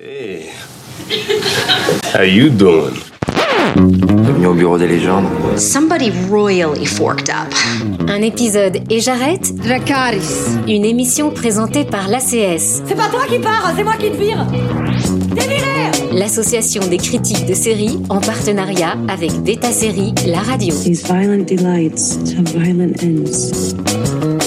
Hey, how you doing? Bienvenue au bureau des légendes. Somebody royally forked up. Un épisode et j'arrête Dracaris. Une émission présentée par l'ACS, C'est pas toi qui pars, c'est moi qui te vire. Déviré l'association des critiques de séries en partenariat avec Beta Série, la radio. These violent delights have violent ends.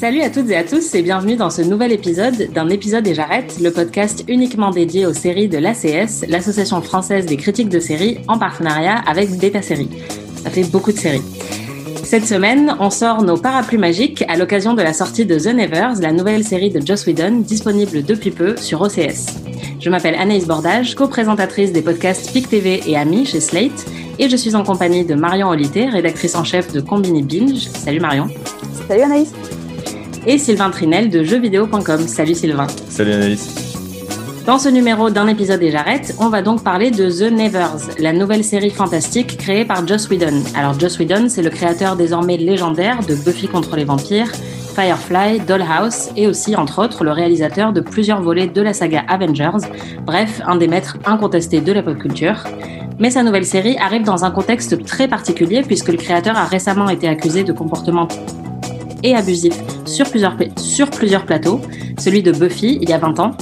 Salut à toutes et à tous et bienvenue dans ce nouvel épisode d'un épisode et j'arrête, le podcast uniquement dédié aux séries de l'ACS, l'association française des critiques de séries, en partenariat avec Beta Série. Ça fait beaucoup de séries. Cette semaine, on sort nos parapluies magiques à l'occasion de la sortie de The Nevers, la nouvelle série de Joss Whedon, disponible depuis peu sur OCS. Je m'appelle Anaïs Bordage, co-présentatrice des podcasts PIC TV et Amis chez Slate, et je suis en compagnie de Marion Olité, rédactrice en chef de Combini Binge. Salut Marion. Salut Anaïs. Et Sylvain Trinel de jeuxvideo.com. Salut Sylvain. Salut Anaïs. Dans ce numéro d'un épisode et j'arrête, on va donc parler de The Nevers, la nouvelle série fantastique créée par Joss Whedon. Alors Joss Whedon, c'est le créateur désormais légendaire de Buffy contre les vampires, Firefly, Dollhouse et aussi, entre autres, le réalisateur de plusieurs volets de la saga Avengers. Bref, un des maîtres incontestés de la pop culture. Mais sa nouvelle série arrive dans un contexte très particulier puisque le créateur a récemment été accusé de comportement et abusif sur plusieurs, sur plusieurs plateaux, celui de Buffy il y a 20 ans,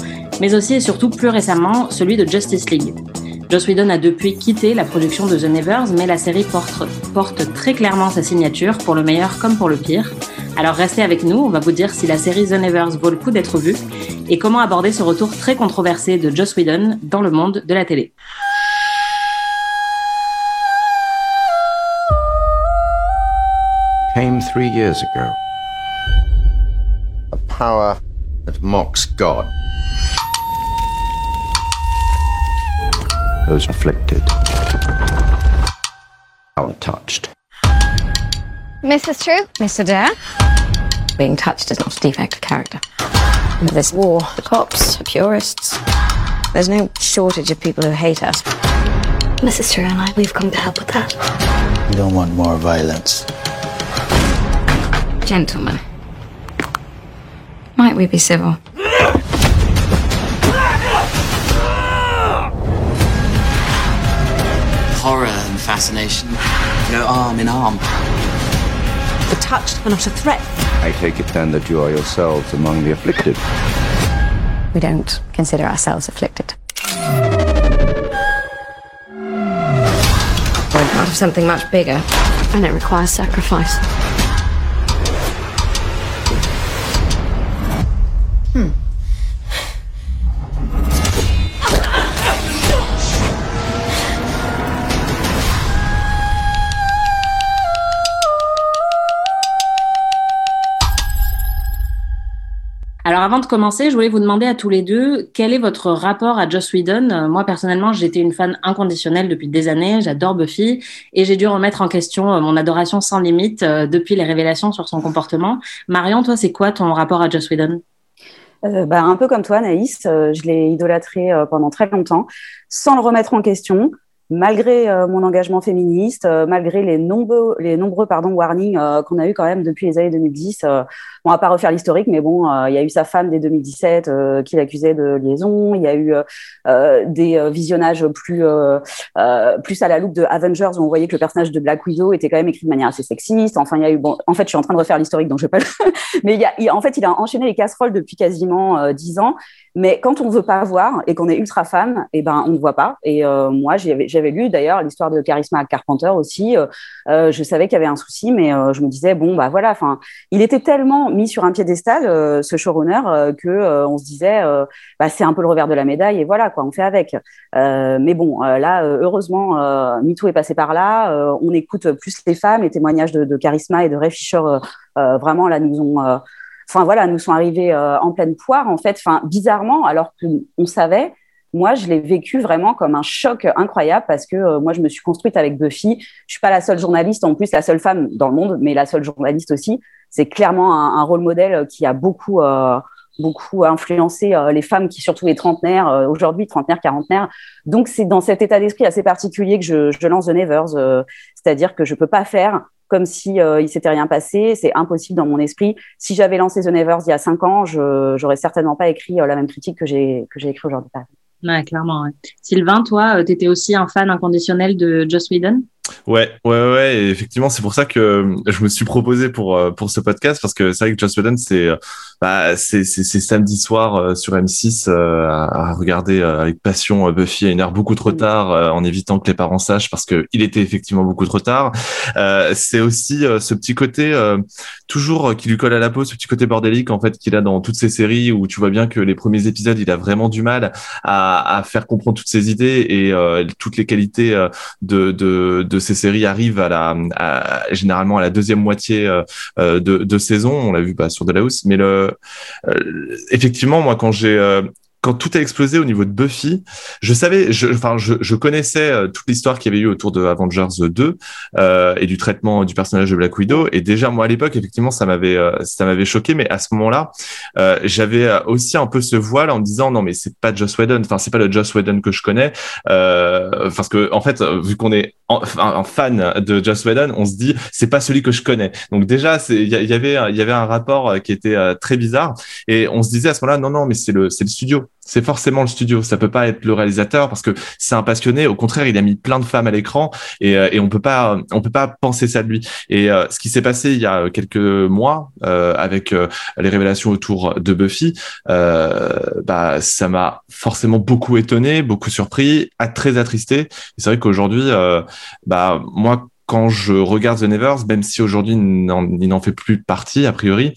mais aussi et surtout plus récemment celui de Justice League. Joss Whedon a depuis quitté la production de The Nevers, mais la série porte, porte très clairement sa signature, pour le meilleur comme pour le pire. Alors restez avec nous, on va vous dire si la série The Nevers vaut le coup d'être vue, et comment aborder ce retour très controversé de Joss Whedon dans le monde de la télé. Came three years ago. A power that mocks God. Those afflicted. Untouched. Mrs. True? Mr. Dare? Being touched is not a defect of character. With this war, the cops, the purists, there's no shortage of people who hate us. Mrs. True and I, we've come to help with that. We don't want more violence. Gentlemen, might we be civil? Horror and fascination go arm in arm. The touched are not a threat. I take it then that you are yourselves among the afflicted. We don't consider ourselves afflicted. We're part of something much bigger. And it requires sacrifice. Alors avant de commencer, je voulais vous demander à tous les deux quel est votre rapport à Joss Whedon? Moi personnellement, j'étais une fan inconditionnelle depuis des années. J'adore Buffy et j'ai dû remettre en question euh, mon adoration sans limite euh, depuis les révélations sur son comportement. Marion, toi, c'est quoi ton rapport à Joss Whedon? Euh, bah, un peu comme toi, Naïs, euh, je l'ai idolâtré euh, pendant très longtemps, sans le remettre en question, malgré euh, mon engagement féministe, malgré les nombreux, les nombreux pardon, warnings qu'on a eu quand même depuis les années 2010. On va pas refaire l'historique, mais bon, euh, il y a eu sa femme dès 2017 euh, qui l'accusait de liaison. Il y a eu euh, des visionnages plus plus à la loupe de Avengers où on voyait que le personnage de Black Widow était quand même écrit de manière assez sexiste. Enfin, il y a eu en fait, je suis en train de refaire l'historique, donc je vais pas. le- mais en fait, il a enchaîné les casseroles depuis quasiment dix ans. Mais quand on veut pas voir et qu'on est ultra fan, et ben on ne voit pas. Et moi, j'avais lu d'ailleurs l'histoire de Charisma Carpenter aussi. Je savais qu'il y avait un souci, mais je me disais bon bah voilà. Enfin, il était tellement mis sur un piédestal, euh, ce showrunner, euh, que euh, on se disait euh, bah c'est un peu le revers de la médaille et voilà quoi, on fait avec. Mais bon, là, heureusement, MeToo est passé par là. On écoute plus les femmes, les témoignages de, de Charisma et de Ray vraiment là nous ont enfin voilà, nous sont arrivés en pleine poire en fait, bizarrement, alors qu'on savait. Moi, je l'ai vécu vraiment comme un choc incroyable parce que euh, moi, je me suis construite avec Buffy. Je suis pas la seule journaliste, en plus la seule femme dans le monde, mais la seule journaliste aussi. C'est clairement un, un rôle modèle qui a beaucoup, euh, beaucoup influencé euh, les femmes, qui surtout les trentenaires euh, aujourd'hui, trentenaires, quarantenaires. Donc, c'est dans cet état d'esprit assez particulier que je, je lance The Nevers, euh, c'est-à-dire que je peux pas faire comme si euh, il s'était rien passé. C'est impossible dans mon esprit. Si j'avais lancé The Nevers il y a cinq ans, je j'aurais certainement pas écrit euh, la même critique que j'ai que j'ai écrit aujourd'hui. Ouais, clairement. Ouais. Sylvain, toi, tu étais aussi un fan inconditionnel de Joss Whedon? Ouais, ouais, ouais. Et effectivement, c'est pour ça que je me suis proposé pour euh, pour ce podcast parce que c'est vrai que Joss Whedon, c'est bah, c'est c'est samedi soir euh, sur M6 euh, à, regarder avec passion Buffy à une heure beaucoup trop tard en évitant que les parents sachent parce que il était effectivement beaucoup trop tard. c'est aussi ce petit côté toujours qui lui colle à la peau, ce petit côté bordélique en fait qu'il a dans toutes ces séries où tu vois bien que les premiers épisodes, il a vraiment du mal à, à faire comprendre toutes ses idées et toutes les qualités de de, de ces séries arrivent à la à, généralement à la deuxième moitié euh, euh, de, de saison. On l'a vu bah, sur The House, mais le euh, effectivement moi quand j'ai quand tout a explosé au niveau de Buffy, je savais, je, enfin, je, je connaissais euh, toute l'histoire qu'il y avait eu autour de Avengers 2 euh, et du traitement du personnage de Black Widow. Et déjà, moi, à l'époque, effectivement, ça m'avait, euh, ça m'avait choqué. Mais à ce moment-là, euh, j'avais aussi un peu ce voile en me disant non, mais c'est pas Joss Whedon. Enfin, c'est pas le Joss Whedon que je connais. Euh, parce que, en fait, vu qu'on est un fan de Joss Whedon, on se dit c'est pas celui que je connais. Donc déjà, il y, y, avait, il y avait un rapport qui était très bizarre. Et on se disait à ce moment-là non, non, mais c'est le, c'est le studio c'est forcément le studio. Ça peut pas être le réalisateur parce que c'est un passionné. Au contraire, il a mis plein de femmes à l'écran et, euh, et on peut pas, on peut pas penser ça de lui. Et euh, ce qui s'est passé il y a quelques mois euh, avec les révélations autour de Buffy, bah ça m'a forcément beaucoup étonné, beaucoup surpris, très attristé. C'est vrai qu'aujourd'hui, bah moi quand je regarde The Nevers, même si aujourd'hui il n'en fait plus partie a priori,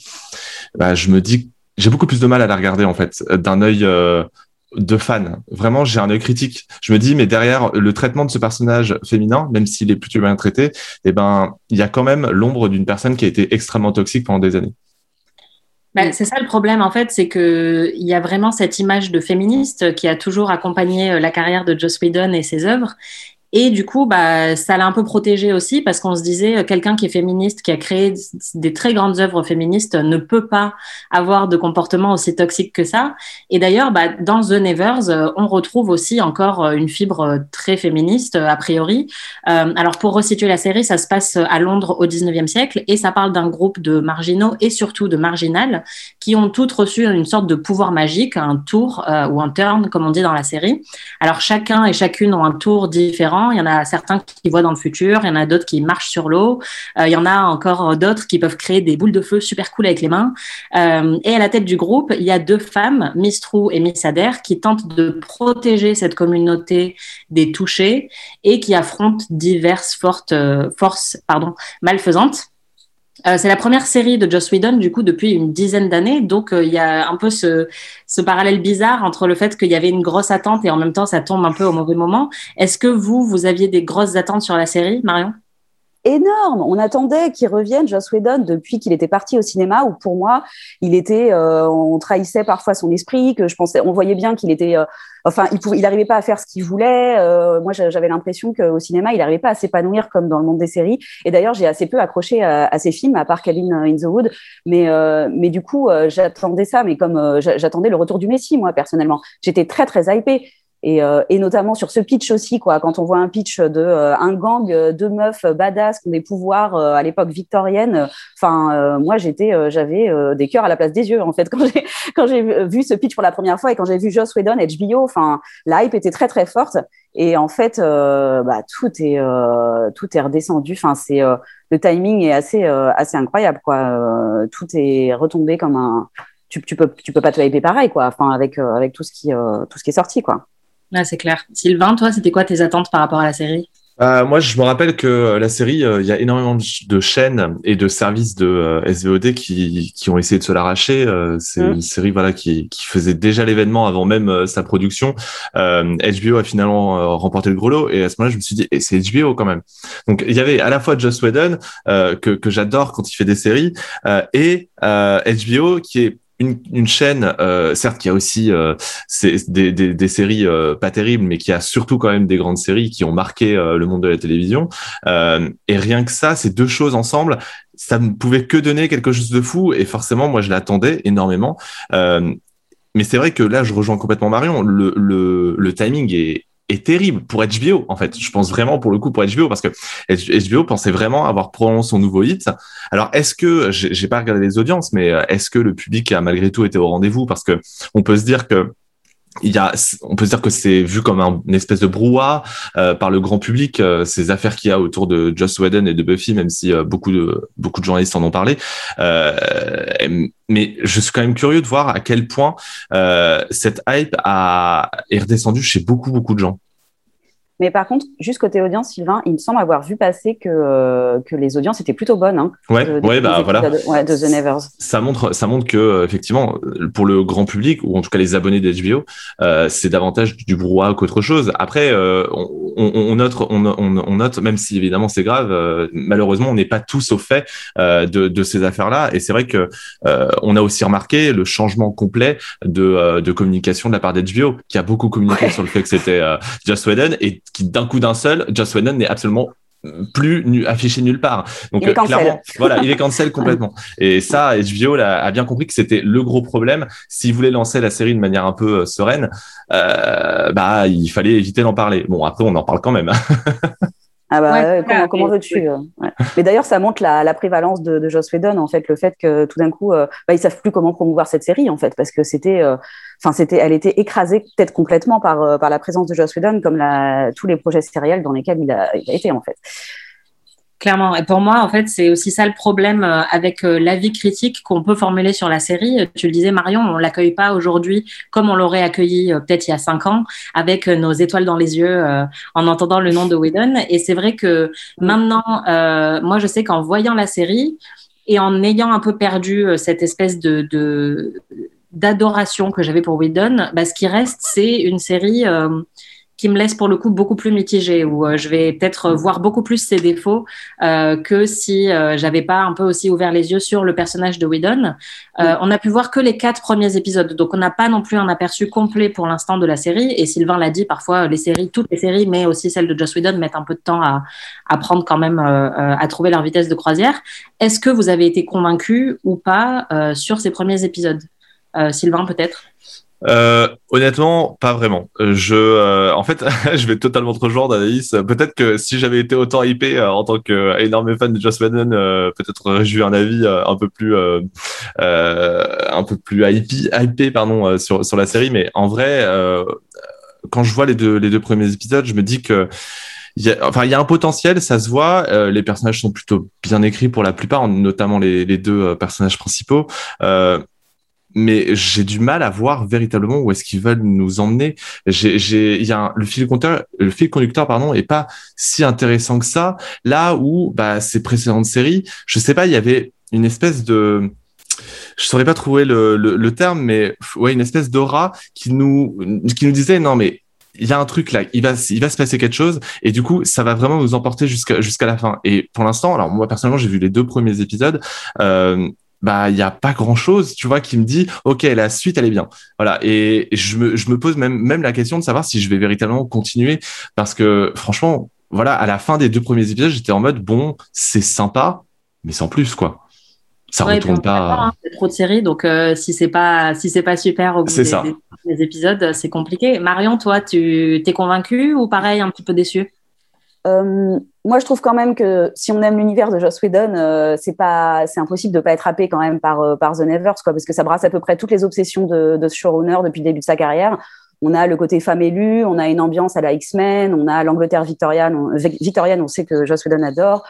bah, je me dis j'ai beaucoup plus de mal à la regarder en fait d'un œil euh, de fan. Vraiment, j'ai un œil critique. Je me dis, mais derrière le traitement de ce personnage féminin, même s'il est plutôt bien traité, eh ben, il y a quand même l'ombre d'une personne qui a été extrêmement toxique pendant des années. Ben, c'est ça le problème en fait, c'est que il y a vraiment cette image de féministe qui a toujours accompagné euh, la carrière de Joss Whedon et ses œuvres, et du coup, bah, ça l'a un peu protégé aussi parce qu'on se disait, euh, quelqu'un qui est féministe, qui a créé des très grandes œuvres féministes, ne peut pas avoir de comportement aussi toxique que ça. Et d'ailleurs, bah, dans The Nevers, euh, on retrouve aussi encore euh, une fibre très féministe, a priori. Euh, alors, pour resituer la série, ça se passe à Londres au 19e siècle et ça parle d'un groupe de marginaux et surtout de marginales qui ont toutes reçu une sorte de pouvoir magique, un tour euh, ou un turn, comme on dit dans la série. Alors, chacun et chacune ont un tour différent il y en a certains qui voient dans le futur, il y en a d'autres qui marchent sur l'eau, euh, il y en a encore d'autres qui peuvent créer des boules de feu super cool avec les mains. Euh, et à la tête du groupe, il y a deux femmes, Miss True et Miss qui tentent de protéger cette communauté des touchés et qui affrontent diverses fortes, euh, forces pardon, malfaisantes. Euh, c'est la première série de Joss Whedon, du coup, depuis une dizaine d'années. Donc, euh, il y a un peu ce, ce parallèle bizarre entre le fait qu'il y avait une grosse attente et en même temps, ça tombe un peu au mauvais moment. Est-ce que vous, vous aviez des grosses attentes sur la série, Marion? Énorme. On attendait qu'il revienne, Joss Whedon, depuis qu'il était parti au cinéma, où pour moi, il était, euh, on trahissait parfois son esprit, que je pensais, on voyait bien qu'il était, euh, enfin, il pouvait, il n'arrivait pas à faire ce qu'il voulait. Euh, moi, j'avais l'impression qu'au cinéma, il n'arrivait pas à s'épanouir comme dans le monde des séries. Et d'ailleurs, j'ai assez peu accroché à, à, ces films, à part Cabin in the Wood. Mais, mais du coup, j'attendais ça, mais comme j'attendais le retour du Messie, moi, personnellement. J'étais très, très hypée. Et, euh, et, notamment sur ce pitch aussi, quoi. Quand on voit un pitch de euh, un gang de meufs badass qui ont des pouvoirs euh, à l'époque victorienne, enfin, moi j'étais, j'avais des cœurs à la place des yeux en fait quand j'ai quand j'ai vu ce pitch pour la première fois et quand j'ai vu Joss Whedon, HBO, enfin, la hype était très très forte. Et en fait, bah, tout est tout est redescendu. Enfin, c'est le timing est assez assez incroyable, quoi. tout est retombé comme un tu, tu peux tu peux pas te hyper pareil quoi enfin avec avec tout ce qui tout ce qui est sorti quoi ah, c'est clair. Sylvain, toi, c'était quoi tes attentes par rapport à la série? Euh, moi, je me rappelle que euh, la série, euh, il y a énormément de chaînes et de services de SVOD qui, qui ont essayé de se l'arracher. c'est mmh. une série voilà qui, qui faisait déjà l'événement avant même sa production. HBO a finalement remporté le gros lot et à ce moment-là, je me suis dit, et c'est HBO quand même. Donc il y avait à la fois Joss Whedon que, que j'adore quand il fait des séries et HBO qui est une, chaîne, euh, certes, qui a aussi euh, des, des, séries euh, pas terribles, mais qui a surtout quand même des grandes séries qui ont marqué le monde de la télévision. et rien que ça, ces deux choses ensemble, ça ne pouvait que donner quelque chose de fou. Et forcément, moi, je l'attendais énormément. mais c'est vrai que là, je rejoins complètement Marion. Le, le, le timing est est terrible pour HBO en fait. Je pense vraiment pour le coup pour HBO parce que HBO pensait vraiment avoir probablement son nouveau hit. Alors est-ce que j'ai pas regardé les audiences, mais euh, est-ce que le public a malgré tout été au rendez-vous? Parce que on peut se dire que il y a, on peut dire que c'est vu comme un, une espèce de brouhaha euh, par le grand public euh, ces affaires qu'il y a autour de Joss Whedon et de Buffy, même si euh, beaucoup de beaucoup de journalistes en ont parlé. mais je suis quand même curieux de voir à quel point cette hype a est redescendue chez beaucoup beaucoup de gens. Mais par contre, juste côté audience, Sylvain, il me semble avoir vu passer que, euh, que les audiences étaient plutôt bonnes. Hein, ouais, de, ouais, bah voilà. Ouais, de The Nevers. Ça montre, ça montre que euh, effectivement, pour le grand public ou en tout cas les abonnés d'HBO, euh, c'est davantage du brouhaha qu'autre chose. Après, euh, on, on, on, note, on, on, note, même si évidemment c'est grave, euh, malheureusement, on n'est pas tous au fait de, de ces affaires-là. Et c'est vrai que on a aussi remarqué le changement complet de, de communication de la part d'HBO, qui a beaucoup communiqué ouais. sur le fait que c'était Joss Whedon et qui d'un coup d'un seul, Joss Whedon n'est absolument plus nu, affiché nulle part. Donc euh, clairement, voilà, il est cancel complètement. Et ça, HBO là, a bien compris que c'était le gros problème. S'il voulait lancer la série de manière un peu euh, sereine, euh, bah il fallait éviter d'en parler. Bon, après on en parle quand même. Ah bah, ouais, comment, comment veux-tu euh, ouais. Mais d'ailleurs, ça montre la, la prévalence de, de, Joss Whedon, en fait, le fait que tout d'un coup, euh, bah, ils savent plus comment promouvoir cette série, en fait, parce que c'était, enfin, euh, c'était, elle était écrasée peut-être complètement par par la présence de Joss Whedon, comme tous les projets sériels dans lesquels il a, été, en fait. Clairement. Et pour moi, en fait, c'est aussi ça le problème euh, avec euh, l'avis critique qu'on peut formuler sur la série. Tu le disais, Marion, on l'accueille pas aujourd'hui comme on l'aurait accueilli euh, peut-être il y a cinq ans, avec nos étoiles dans les yeux, en entendant le nom de Whedon. Et c'est vrai que maintenant, euh, moi, je sais qu'en voyant la série et en ayant un peu perdu cette espèce de d'adoration que j'avais pour Whedon, bah, ce qui reste, c'est une série euh, qui me laisse pour le coup beaucoup plus mitigée, où euh, je vais peut-être voir beaucoup plus ses défauts euh, que si euh, j'avais pas un peu aussi ouvert les yeux sur le personnage de Whedon. Euh, on a pu voir que les quatre premiers épisodes, donc on n'a pas non plus un aperçu complet pour l'instant de la série. Et Sylvain l'a dit, parfois les séries, toutes les séries, mais aussi celles de Joss Whedon mettent un peu de temps à, à prendre quand même, euh, à trouver leur vitesse de croisière. Est-ce que vous avez été convaincu ou pas euh, sur ces premiers épisodes? Sylvain peut-être? Euh, honnêtement, pas vraiment. Je, euh, en fait, je vais totalement te rejoindre, Anaïs. Peut-être que si j'avais été autant hypé euh, en tant qu'énorme fan de Joss Whedon, euh, peut-être j'aurais eu un avis un peu plus, un peu plus hypé, hypé pardon, sur sur la série. Mais en vrai, quand je vois les deux les deux premiers épisodes, je me dis que il y a, enfin, il y a un potentiel, ça se voit. Euh, les personnages sont plutôt bien écrits pour la plupart, notamment les, les deux personnages principaux. Euh, mais j'ai du mal à voir véritablement où est-ce qu'ils veulent nous emmener. J'ai, il le fil conducteur, le fil conducteur, pardon, est pas si intéressant que ça. Là où, bah, ces précédentes séries, je sais pas, il y avait une espèce de, je saurais pas trouver le, le, le terme, mais ouais, une espèce d'aura qui nous, qui nous disait non mais il y a un truc là, il va, il va se passer quelque chose, et du coup, ça va vraiment nous emporter jusqu'à jusqu'à la fin. Et pour l'instant, alors moi personnellement, j'ai vu les deux premiers épisodes. Euh, bah il y a pas grand chose tu vois qui me dit ok la suite elle est bien. Voilà. Et je me je me pose même même la question de savoir si je vais véritablement continuer parce que franchement voilà à la fin des deux premiers épisodes j'étais en mode bon c'est sympa mais sans plus quoi. Ça ouais, retourne pas. hein, c'est trop de séries donc euh, si c'est pas si c'est pas super au bout des, ça. des, des épisodes c'est compliqué. Marion toi tu t'es convaincu ou pareil un petit peu déçu euh, moi, je trouve quand même que si on aime l'univers de Joss Whedon, euh, c'est pas, c'est impossible de pas être happé quand même par euh, par The Nevers, quoi, parce que ça brasse à peu près toutes les obsessions de, de ce showrunner depuis le début de sa carrière. On a le côté femme élue, on a une ambiance à la X-Men, on a l'Angleterre victorienne, on, victorienne, on sait que Joss Whedon adore.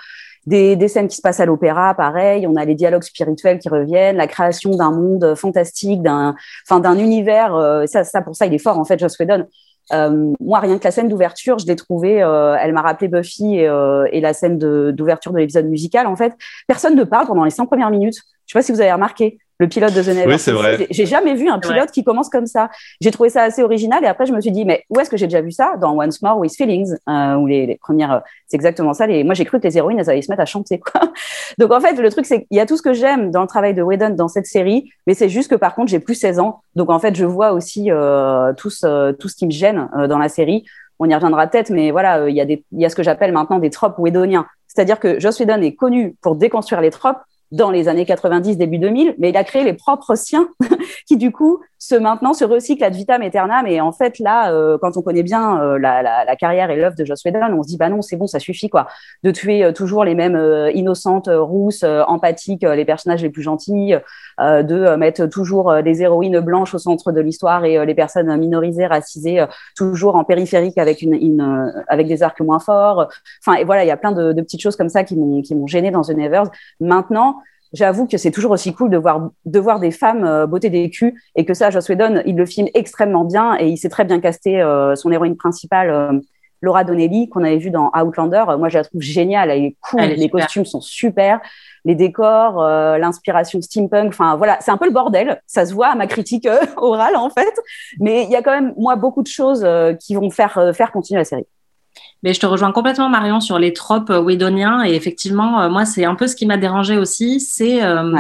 Des, des scènes qui se passent à l'opéra, pareil. On a les dialogues spirituels qui reviennent, la création d'un monde fantastique, d'un, enfin d'un univers. Euh, ça, ça pour ça, il est fort en fait, Joss Whedon. Euh, moi, rien que la scène d'ouverture, je l'ai trouvée, euh, elle m'a rappelé Buffy et, euh, la scène d'ouverture de, de l'épisode musical. En fait, personne ne parle pendant les cinq premières minutes. Je sais pas si vous avez remarqué le pilote de The Nevers. Oui, c'est vrai. J'ai jamais vu un pilote qui commence comme ça. J'ai trouvé ça assez original et après je me suis dit mais où est-ce que j'ai déjà vu ça? Dans Once More with Feelings, euh, où les, les premières, euh, c'est exactement ça. Les, moi j'ai cru que les héroïnes elles allaient se mettre à chanter quoi. Donc en fait le truc c'est qu'il y a tout ce que j'aime dans le travail de Whedon dans cette série, mais c'est juste que par contre j'ai plus 16 ans, donc en fait je vois aussi euh, tout ce, tout ce qui me gêne euh, dans la série. On y reviendra peut-être, mais voilà, il y a des, il y a ce que j'appelle maintenant des tropes Whedoniens. C'est-à-dire que Joss Whedon est connu pour déconstruire les tropes, dans les années 90, début 2000, mais il a créé les propres siens qui, du coup, se maintenant se recycle ad vitam aeternam. Et en fait, là, euh, quand on connaît bien euh, la, carrière et l'œuvre de Joss Whedon, on se dit bah non, c'est bon, ça suffit quoi, de tuer euh, toujours les mêmes innocentes, rousses, empathiques, les personnages les plus gentils, de mettre toujours des héroïnes blanches au centre de l'histoire et les personnes minorisées, racisées, toujours en périphérique avec une, avec des arcs moins forts. Enfin, et voilà, il y a plein de, de petites choses comme ça qui m'ont gêné dans The Nevers. Maintenant j'avoue que c'est toujours aussi cool de voir, de voir des femmes euh, botter des culs et que ça, Joss Whedon, il le filme extrêmement bien et il sait très bien caster euh, son héroïne principale, euh, Laura Donnelly, qu'on avait vu dans Outlander. Moi, je la trouve géniale, elle est cool, Elle est les super. costumes sont super, les décors, euh, l'inspiration steampunk, enfin voilà, c'est un peu le bordel. Ça se voit à ma critique euh, orale en fait, mais il y a quand même moi beaucoup de choses euh, qui vont faire euh, faire continuer la série. Mais je te rejoins complètement, Marion, sur les tropes euh, Whedoniens. Et effectivement, euh, moi, c'est un peu ce qui m'a dérangé aussi. C'est euh,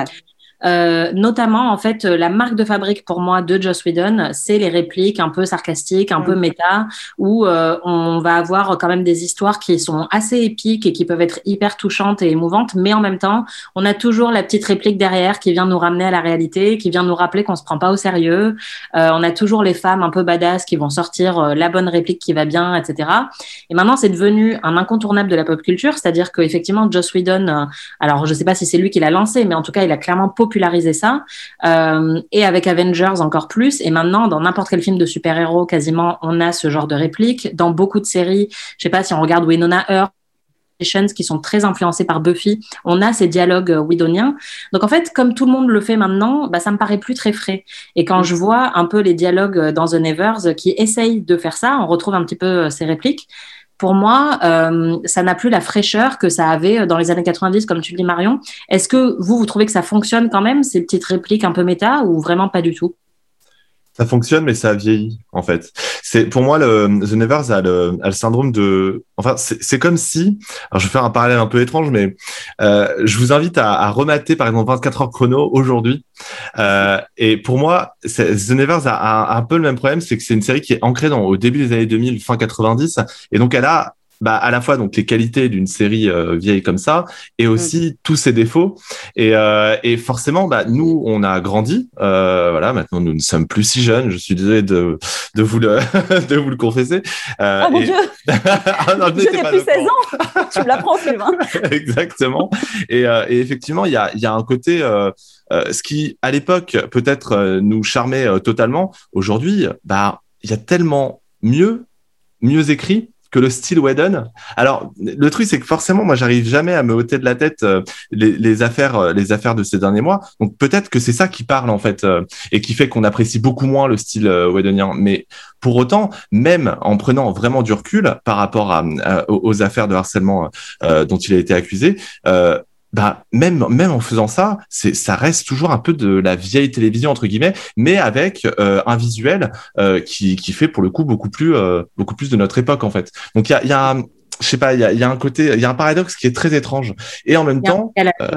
euh, notamment, en fait, la marque de fabrique pour moi de Joss Whedon, c'est les répliques un peu sarcastiques, un peu méta, où euh, on va avoir quand même des histoires qui sont assez épiques et qui peuvent être hyper touchantes et émouvantes. Mais en même temps, on a toujours la petite réplique derrière qui vient nous ramener à la réalité, qui vient nous rappeler qu'on se prend pas au sérieux. Euh, on a toujours les femmes un peu badass qui vont sortir euh, la bonne réplique qui va bien, etc. Et maintenant, c'est devenu un incontournable de la pop culture, c'est-à-dire qu'effectivement, Joss Whedon, euh, alors je sais pas si c'est lui qui l'a lancé, mais en tout cas, il a clairement popularisé ça, euh, et avec Avengers encore plus. Et maintenant, dans n'importe quel film de super-héros, quasiment, on a ce genre de réplique. Dans beaucoup de séries, je sais pas si on regarde Winona Earp, qui sont très influencés par Buffy, on a ces dialogues euh, Whedoniens. Donc en fait, comme tout le monde le fait maintenant, bah, ça me paraît plus très frais. Et quand je vois un peu les dialogues euh, dans The Nevers qui essayent de faire ça, on retrouve un petit peu ces répliques. Pour moi, euh, ça n'a plus la fraîcheur que ça avait euh, dans les années 90, comme tu dis Marion. Est-ce que vous, vous trouvez que ça fonctionne quand même, ces petites répliques un peu méta, ou vraiment pas du tout? Ça fonctionne, mais ça a vieilli, en fait. C'est pour moi le The Nevers a le, a le syndrome de. Enfin, c'est comme si. Alors, je vais faire un parallèle un peu étrange, mais euh, je vous invite à, à remater par exemple 24 heures chrono aujourd'hui. Euh, et pour moi, The Nevers a, a un peu le même problème, c'est que c'est une série qui est ancrée dans au début des années 2000, fin 90, et donc elle a bah, à la fois donc les qualités d'une série euh, vieille comme ça et aussi tous ses défauts. Et, euh, et forcément bah, nous on a grandi euh, voilà maintenant nous ne sommes plus si jeunes. Je suis désolé de, de vous le de vous le confesser. Euh, oh mon et- dieu. Ah non, je n'ai plus au courant. 16 ans. Tu me l'apprends, Sylvain Exactement. Et, euh, et effectivement, il y a, il y a un côté, euh, ce qui à l'époque peut-être nous charmait totalement. Aujourd'hui, bah, il y a tellement mieux, mieux écrit que le style Whedon. Alors, le truc, c'est que forcément, moi, j'arrive jamais à me ôter de la tête euh, les, affaires, euh, les affaires de ces derniers mois. Donc, peut-être que c'est ça qui parle en fait euh, et qui fait qu'on apprécie beaucoup moins le style Whedonien. Mais pour autant, même en prenant vraiment du recul par rapport aux affaires de harcèlement dont il a été accusé, bah même même en faisant ça, c'est ça reste toujours un peu de la vieille télévision entre guillemets, mais avec euh, un visuel euh, qui qui fait pour le coup beaucoup plus euh, beaucoup plus de notre époque en fait. Donc il y a y a un- je sais pas, il y a, y a un côté, il y a un paradoxe qui est très étrange. Et en même temps, euh,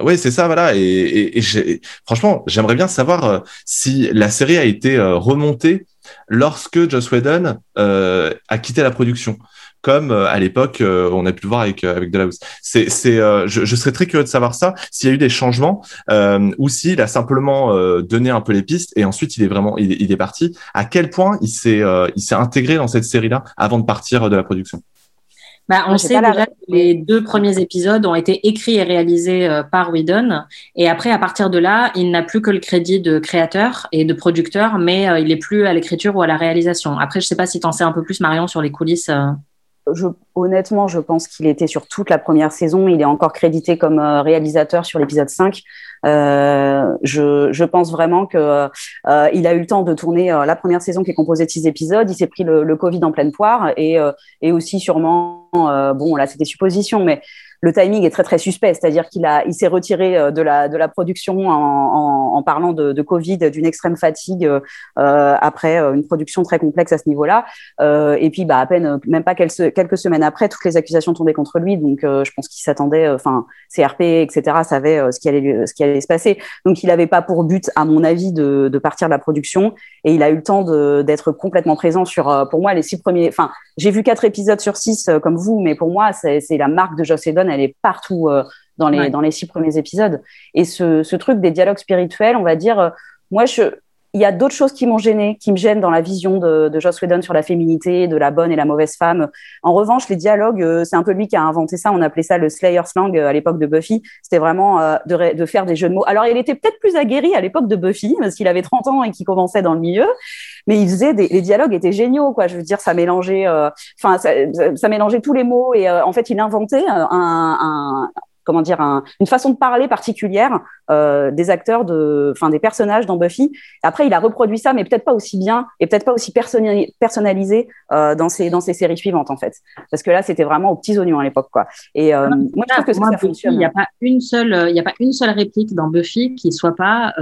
oui, c'est ça, voilà. Et, et, et j'ai- franchement, j'aimerais bien savoir euh, si la série a été euh, remontée lorsque Joss Whedon euh, a quitté la production, comme euh, à l'époque euh, on a pu le voir avec euh, avec The House. C'est, c'est, euh, je, je serais très curieux de savoir ça, s'il y a eu des changements euh, ou s'il a simplement euh, donné un peu les pistes et ensuite il est vraiment il, est- il est parti. À quel point il s'est euh, il s'est intégré dans cette série-là avant de partir de la production? Bah, on sait déjà que les deux premiers épisodes ont été écrits et réalisés euh, par Whedon. Et après, à partir de là, il n'a plus que le crédit de créateur et de producteur, mais euh, il est plus à l'écriture ou à la réalisation. Après, je sais pas si tu en sais un peu plus, Marion, sur les coulisses. euh. Honnêtement, je pense qu'il était sur toute la première saison. Il est encore crédité comme euh, réalisateur sur l'épisode 5. Euh, je, pense vraiment que euh, il a eu le temps de tourner euh, la première saison qui est composée de six épisodes. Il s'est pris le, Covid en pleine poire et, aussi sûrement, bon là c'était supposition, mais le timing est très très suspect, c'est-à-dire qu'il il s'est retiré de la de la production en, en parlant de, Covid, d'une extrême fatigue euh, après euh, une production très complexe à ce niveau-là. Euh, et puis, bah, à peine, même pas quelques, semaines après, toutes les accusations tombaient contre lui. Donc, euh, je pense qu'il s'attendait, enfin, CRP, etc., savait euh, ce qui allait, se passer. Donc, il n'avait pas pour but, à mon avis, de, de partir de la production. Et il a eu le temps d'être complètement présent sur, euh, pour moi, les six premiers. Enfin, j'ai vu quatre épisodes sur six, euh, comme vous, mais pour moi, c'est la marque de Joss Whedon. Elle est partout euh, dans les Ouais. dans les six premiers épisodes. Et ce, ce truc des dialogues spirituels, on va dire, euh, moi, je il y a d'autres choses qui m'ont gêné, qui me gênent dans la vision de, de Joss Whedon sur la féminité, de la bonne et la mauvaise femme. En revanche, les dialogues, euh, c'est un peu lui qui a inventé ça. On appelait ça le Slayer slang euh, à l'époque de Buffy. C'était vraiment euh, de, de, faire des jeux de mots. Alors, il était peut-être plus aguerri à l'époque de Buffy, parce qu'il avait 30 ans et qu'il commençait dans le milieu. Mais il faisait des, les dialogues étaient géniaux, quoi. Je veux dire, ça mélangeait, enfin, ça, ça, mélangeait tous les mots et en fait, il inventait un, un comment dire une façon de parler particulière euh, des acteurs de enfin des personnages dans Buffy. Après il a reproduit ça mais peut-être pas aussi bien et peut-être pas aussi personnalisé euh, dans ses dans ses séries suivantes en fait. Parce que là c'était vraiment aux petits oignons à l'époque quoi. Et euh, moi je trouve que ça, ça fonctionne. il n'y a pas une seule il y a pas une seule réplique dans Buffy qui soit pas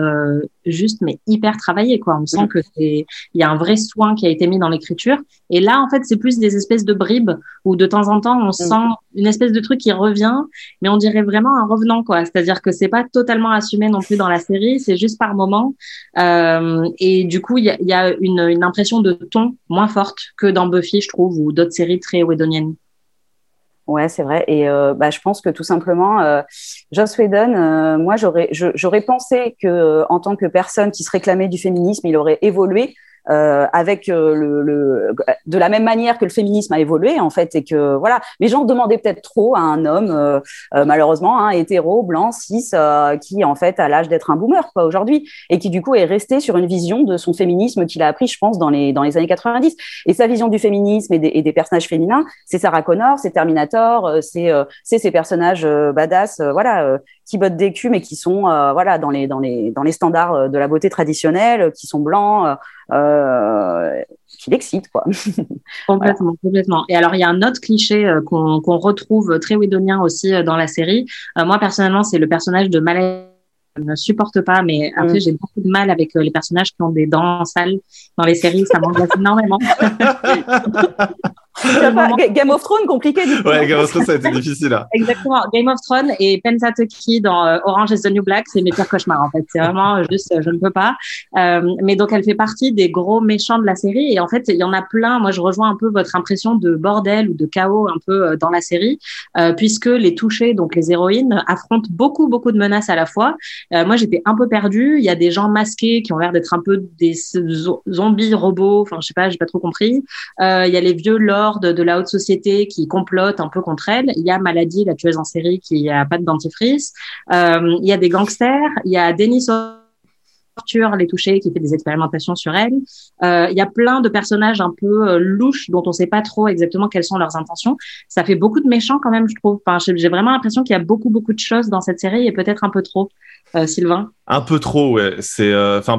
juste mais hyper travaillée quoi. On sent mm. que c'est il y a un vrai soin qui a été mis dans l'écriture. Et là en fait c'est plus des espèces de bribes où de temps en temps on mm. sent une espèce de truc qui revient mais on dirait vraiment un revenant quoi. C'est-à-dire que c'est pas totalement assumé non plus dans la série c'est juste par moment. Euh, et du coup il y une, impression de ton moins forte que dans Buffy je trouve ou d'autres séries très Whedoniennes. Ouais, c'est vrai. Et euh, bah, je pense que tout simplement, euh, Joss Whedon, euh, moi, j'aurais, j'aurais pensé que en tant que personne qui se réclamait du féminisme, il aurait évolué euh, avec euh, le, le, de la même manière que le féminisme a évolué en fait et que voilà. Les gens demandaient peut-être trop à un homme euh, malheureusement hein, hétéro blanc cis qui en fait a l'âge d'être un boomer quoi aujourd'hui et qui du coup est resté sur une vision de son féminisme qu'il a appris je pense dans les dans les années 90 et sa vision du féminisme et des, et des personnages féminins c'est Sarah Connor c'est Terminator c'est c'est ces personnages badass voilà qui bottent des culs mais qui sont voilà dans les dans les dans les standards de la beauté traditionnelle qui sont blancs euh, qui l'excite, quoi. complètement, complètement. Et alors, il y a un autre cliché euh, qu'on retrouve très Whedonien aussi euh, dans la série. moi, personnellement, c'est le personnage de Malay je ne supporte pas, mais après, mm. j'ai beaucoup de mal avec les personnages qui ont des dents sales dans les séries. Ça m'angoisse énormément. Game of Thrones compliqué du coup. Ouais, Game of Thrones ça a été difficile là. Exactement. Game of Thrones et Pensatucky dans euh, Orange is the New Black, c'est mes pires cauchemars en fait. C'est vraiment juste, je ne peux pas. Euh, mais donc elle fait partie des gros méchants de la série et en fait il y en a plein. Moi je rejoins un peu votre impression de bordel ou de chaos un peu euh, dans la série, euh, puisque les touchés, donc les héroïnes, affrontent beaucoup beaucoup de menaces à la fois. Euh, moi j'étais un peu perdue. Il y a des gens masqués qui ont l'air d'être un peu des zombies robots. Enfin je sais pas, j'ai pas trop compris. Il y a les vieux lords de, la haute société qui complotent un peu contre elle. Il y a Maladie, la tueuse en série, qui a pas de dentifrice. Euh, il y a des gangsters. Il y a Denis Torture, les touchés, qui fait des expérimentations sur elle. Euh, il y a plein de personnages un peu euh, louches dont on sait pas trop exactement quelles sont leurs intentions. Ça fait beaucoup de méchants quand même, je trouve. Enfin, j'ai vraiment l'impression qu'il y a beaucoup beaucoup de choses dans cette série et peut-être un peu trop. Sylvain? Un peu trop, ouais. C'est,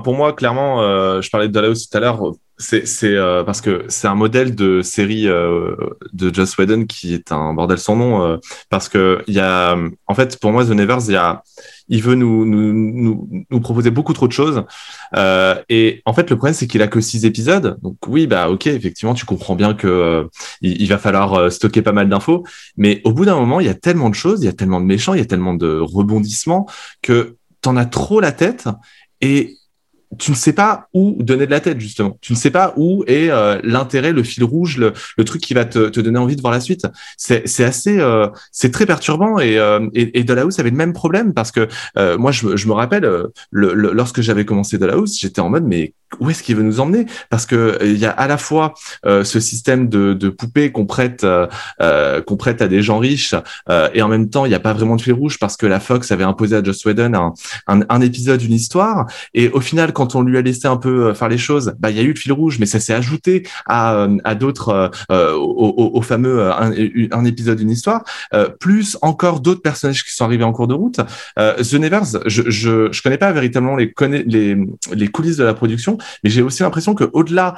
pour moi, clairement, je parlais de Dallas tout à l'heure c'est euh, parce que c'est un modèle de série euh, de Joss Whedon qui est un bordel sans nom euh, parce que il y a en fait pour moi The Nevers il y a il veut nous nous, nous, nous proposer beaucoup trop de choses et en fait le problème c'est qu'il a que six épisodes donc oui bah ok effectivement tu comprends bien que il, il, va falloir stocker pas mal d'infos mais au bout d'un moment il y a tellement de choses il y a tellement de méchants il y a tellement de rebondissements que t'en as trop la tête et tu ne sais pas où donner de la tête justement. Tu ne sais pas où est euh, l'intérêt, le fil rouge, le, le truc qui va te, te, donner envie de voir la suite. C'est, assez, euh, c'est très perturbant et, euh, et, et Dollhouse avait le même problème parce que euh, moi je, je, me rappelle le, lorsque j'avais commencé Dollhouse, j'étais en mode mais où est-ce qu'il veut nous emmener? Parce que il y a à la fois ce système de, de poupées qu'on prête qu'on prête à des gens riches et en même temps il n'y a pas vraiment de fil rouge parce que la Fox avait imposé à Joss Whedon un, un, un épisode, une histoire et au final on lui a laissé un peu euh, faire les choses, bah il y a eu le fil rouge, mais ça s'est ajouté à, euh, d'autres, euh, au, fameux un, épisode d'une histoire, plus encore d'autres personnages qui sont arrivés en cours de route. The Nevers, je, je je connais pas véritablement les les les coulisses de la production, mais j'ai aussi l'impression que au-delà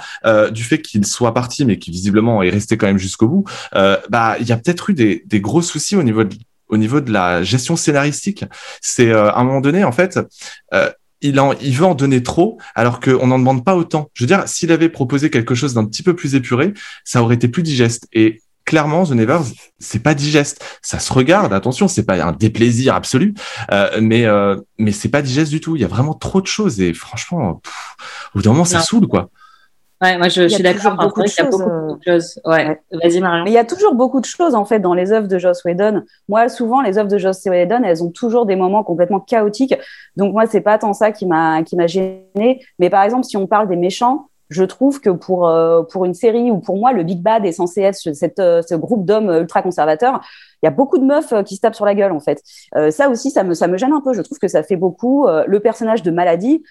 du fait qu'il soit parti, mais qui visiblement est resté quand même jusqu'au bout, bah il y a peut-être eu des des gros soucis au niveau de au niveau de la gestion scénaristique. C'est à un moment donné, en fait, il, en, il veut en donner trop, alors qu'on n'en demande pas autant. Je veux dire, s'il avait proposé quelque chose d'un petit peu plus épuré, ça aurait été plus digeste. Et clairement, The Nevers, c'est pas digeste. Ça se regarde, attention, c'est pas un déplaisir absolu, euh, mais euh, mais c'est pas digeste du tout. Il y a vraiment trop de choses et franchement, au bout d'un moment, ça saoule quoi. Ouais, moi je, je suis d'accord. Beaucoup de il y a beaucoup de choses. Ouais. ouais. Vas-y Marion. Mais il y a toujours beaucoup de choses en fait dans les œuvres de Joss Whedon. Moi, souvent les œuvres de Joss Whedon, elles ont toujours des moments complètement chaotiques. Donc moi, c'est pas tant ça qui m'a qui m'a gêné. Mais par exemple, si on parle des méchants, je trouve que pour euh, pour une série où pour moi le Big Bad est censé être ce, cette, euh, ce groupe d'hommes ultra conservateurs, il y a beaucoup de meufs euh, qui se tapent sur la gueule en fait. Euh, ça aussi, ça me ça me gêne un peu. Je trouve que ça fait beaucoup. Euh, le personnage de Maladie.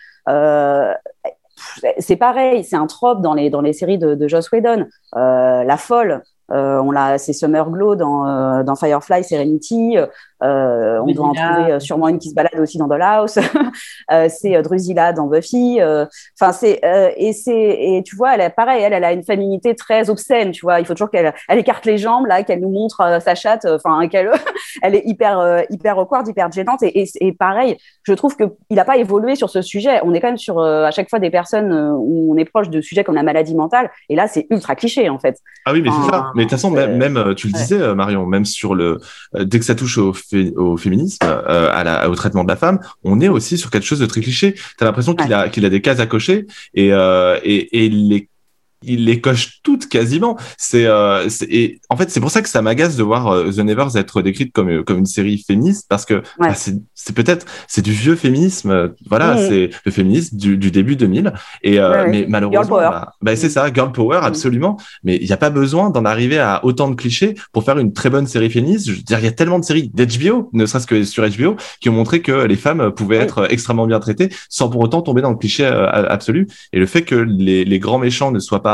C'est pareil, c'est un trope dans les, dans les séries de, de Joss Whedon. Euh, la folle, euh, on l'a, c'est Summer Glow dans, euh, dans Firefly, Serenity. Euh, on doit en trouver sûrement une qui se balade aussi dans Dollhouse. euh, c'est Drusilla dans Buffy. Enfin, c'est et c'est et tu vois, elle est pareil, elle, elle a une féminité très obscène. Tu vois, il faut toujours qu'elle elle écarte les jambes là, qu'elle nous montre sa chatte. Enfin, qu'elle elle est hyper hyper awkward, hyper gênante. Et, et, et pareil, je trouve que il n'a pas évolué sur ce sujet. On est quand même sur à chaque fois des personnes où on est proche de sujets comme la maladie mentale. Et là, c'est ultra cliché en fait. Ah oui, mais c'est ça. Mais de toute façon, même, même tu le disais, ouais. Marion, même sur le dès que ça touche au, au féminisme, euh, à la, au traitement de la femme, on est aussi sur quelque chose de très cliché. T'as l'impression qu'il a qu'il a des cases à cocher et euh, et, et les il les coche toutes quasiment. C'est euh, et en fait c'est pour ça que ça m'agace de voir euh, The Nevers être décrite comme comme une série féministe parce que ouais. bah, c'est peut-être c'est du vieux féminisme. Voilà, mmh. c'est le féminisme du, du, début 2000 et euh, ouais, mais malheureusement bah, bah, c'est ça, girl power absolument. Mais il n'y a pas besoin d'en arriver à autant de clichés pour faire une très bonne série féministe. Je veux dire, il y a tellement de séries d'HBO, ne serait-ce que sur HBO, qui ont montré que les femmes pouvaient oui. être extrêmement bien traitées sans pour autant tomber dans le cliché absolu. Et le fait que les, les grands méchants ne soient pas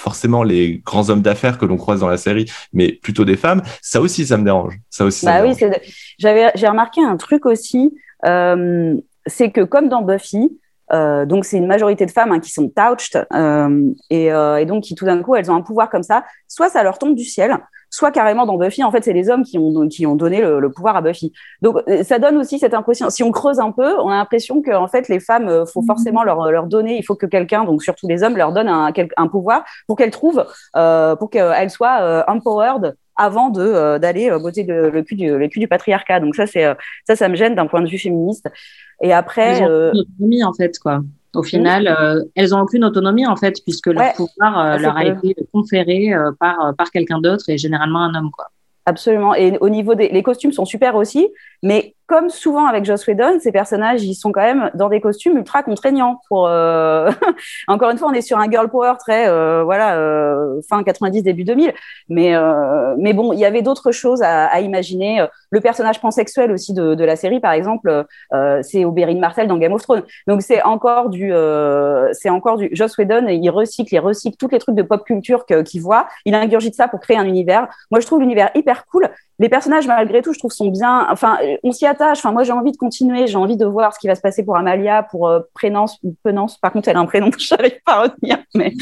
forcément les grands hommes d'affaires que l'on croise dans la série, mais plutôt des femmes. Ça aussi, ça me dérange. Ça aussi. Bah oui, j'avais j'ai remarqué un truc aussi, euh, c'est que comme dans Buffy. Euh, donc c'est une majorité de femmes hein, qui sont touched euh, et, et, donc qui tout d'un coup elles ont un pouvoir comme ça. Soit ça leur tombe du ciel, soit carrément dans Buffy, en fait, c'est les hommes qui ont, qui ont donné le, le, pouvoir à Buffy. Donc, ça donne aussi cette impression. Si on creuse un peu, on a l'impression que, en fait, les femmes, euh, faut forcément leur, leur donner, il faut que quelqu'un, donc surtout les hommes, leur donne un, un pouvoir pour qu'elles trouvent, euh, pour qu'elles soient euh, empowered avant de euh, d'aller botter le, le, cul du, le cul du patriarcat. Donc ça, c'est ça, ça me gêne d'un point de vue féministe. Et après, euh... autonomie en fait, quoi. Au final, euh, elles ont aucune autonomie en fait, puisque leur ouais, pouvoir euh, leur a été conféré euh, par par quelqu'un d'autre et généralement un homme, quoi. Absolument. Et au niveau des les costumes sont super aussi, mais comme souvent avec Joss Whedon, ces personnages, ils sont quand même dans des costumes ultra contraignants. Pour euh... encore une fois, on est sur un girl power très euh, voilà euh, fin 90 début 2000, mais mais bon, il y avait d'autres choses à, imaginer. Le personnage pansexuel aussi de, la série, par exemple, c'est Oberyn Martell dans Game of Thrones. Donc c'est encore du c'est encore du Joss Whedon. Il recycle, il recycle tous les trucs de pop culture qu'il voit. Il ingurgite ça pour créer un univers. Moi, je trouve l'univers hyper cool les personnages, malgré tout, je trouve, sont bien. Enfin, on s'y Enfin, moi, j'ai envie de continuer. J'ai envie de voir ce qui va se passer pour Amalia, pour euh, Prénance ou Penance. Par contre, elle a un prénom que je n'arrive pas à retenir, mais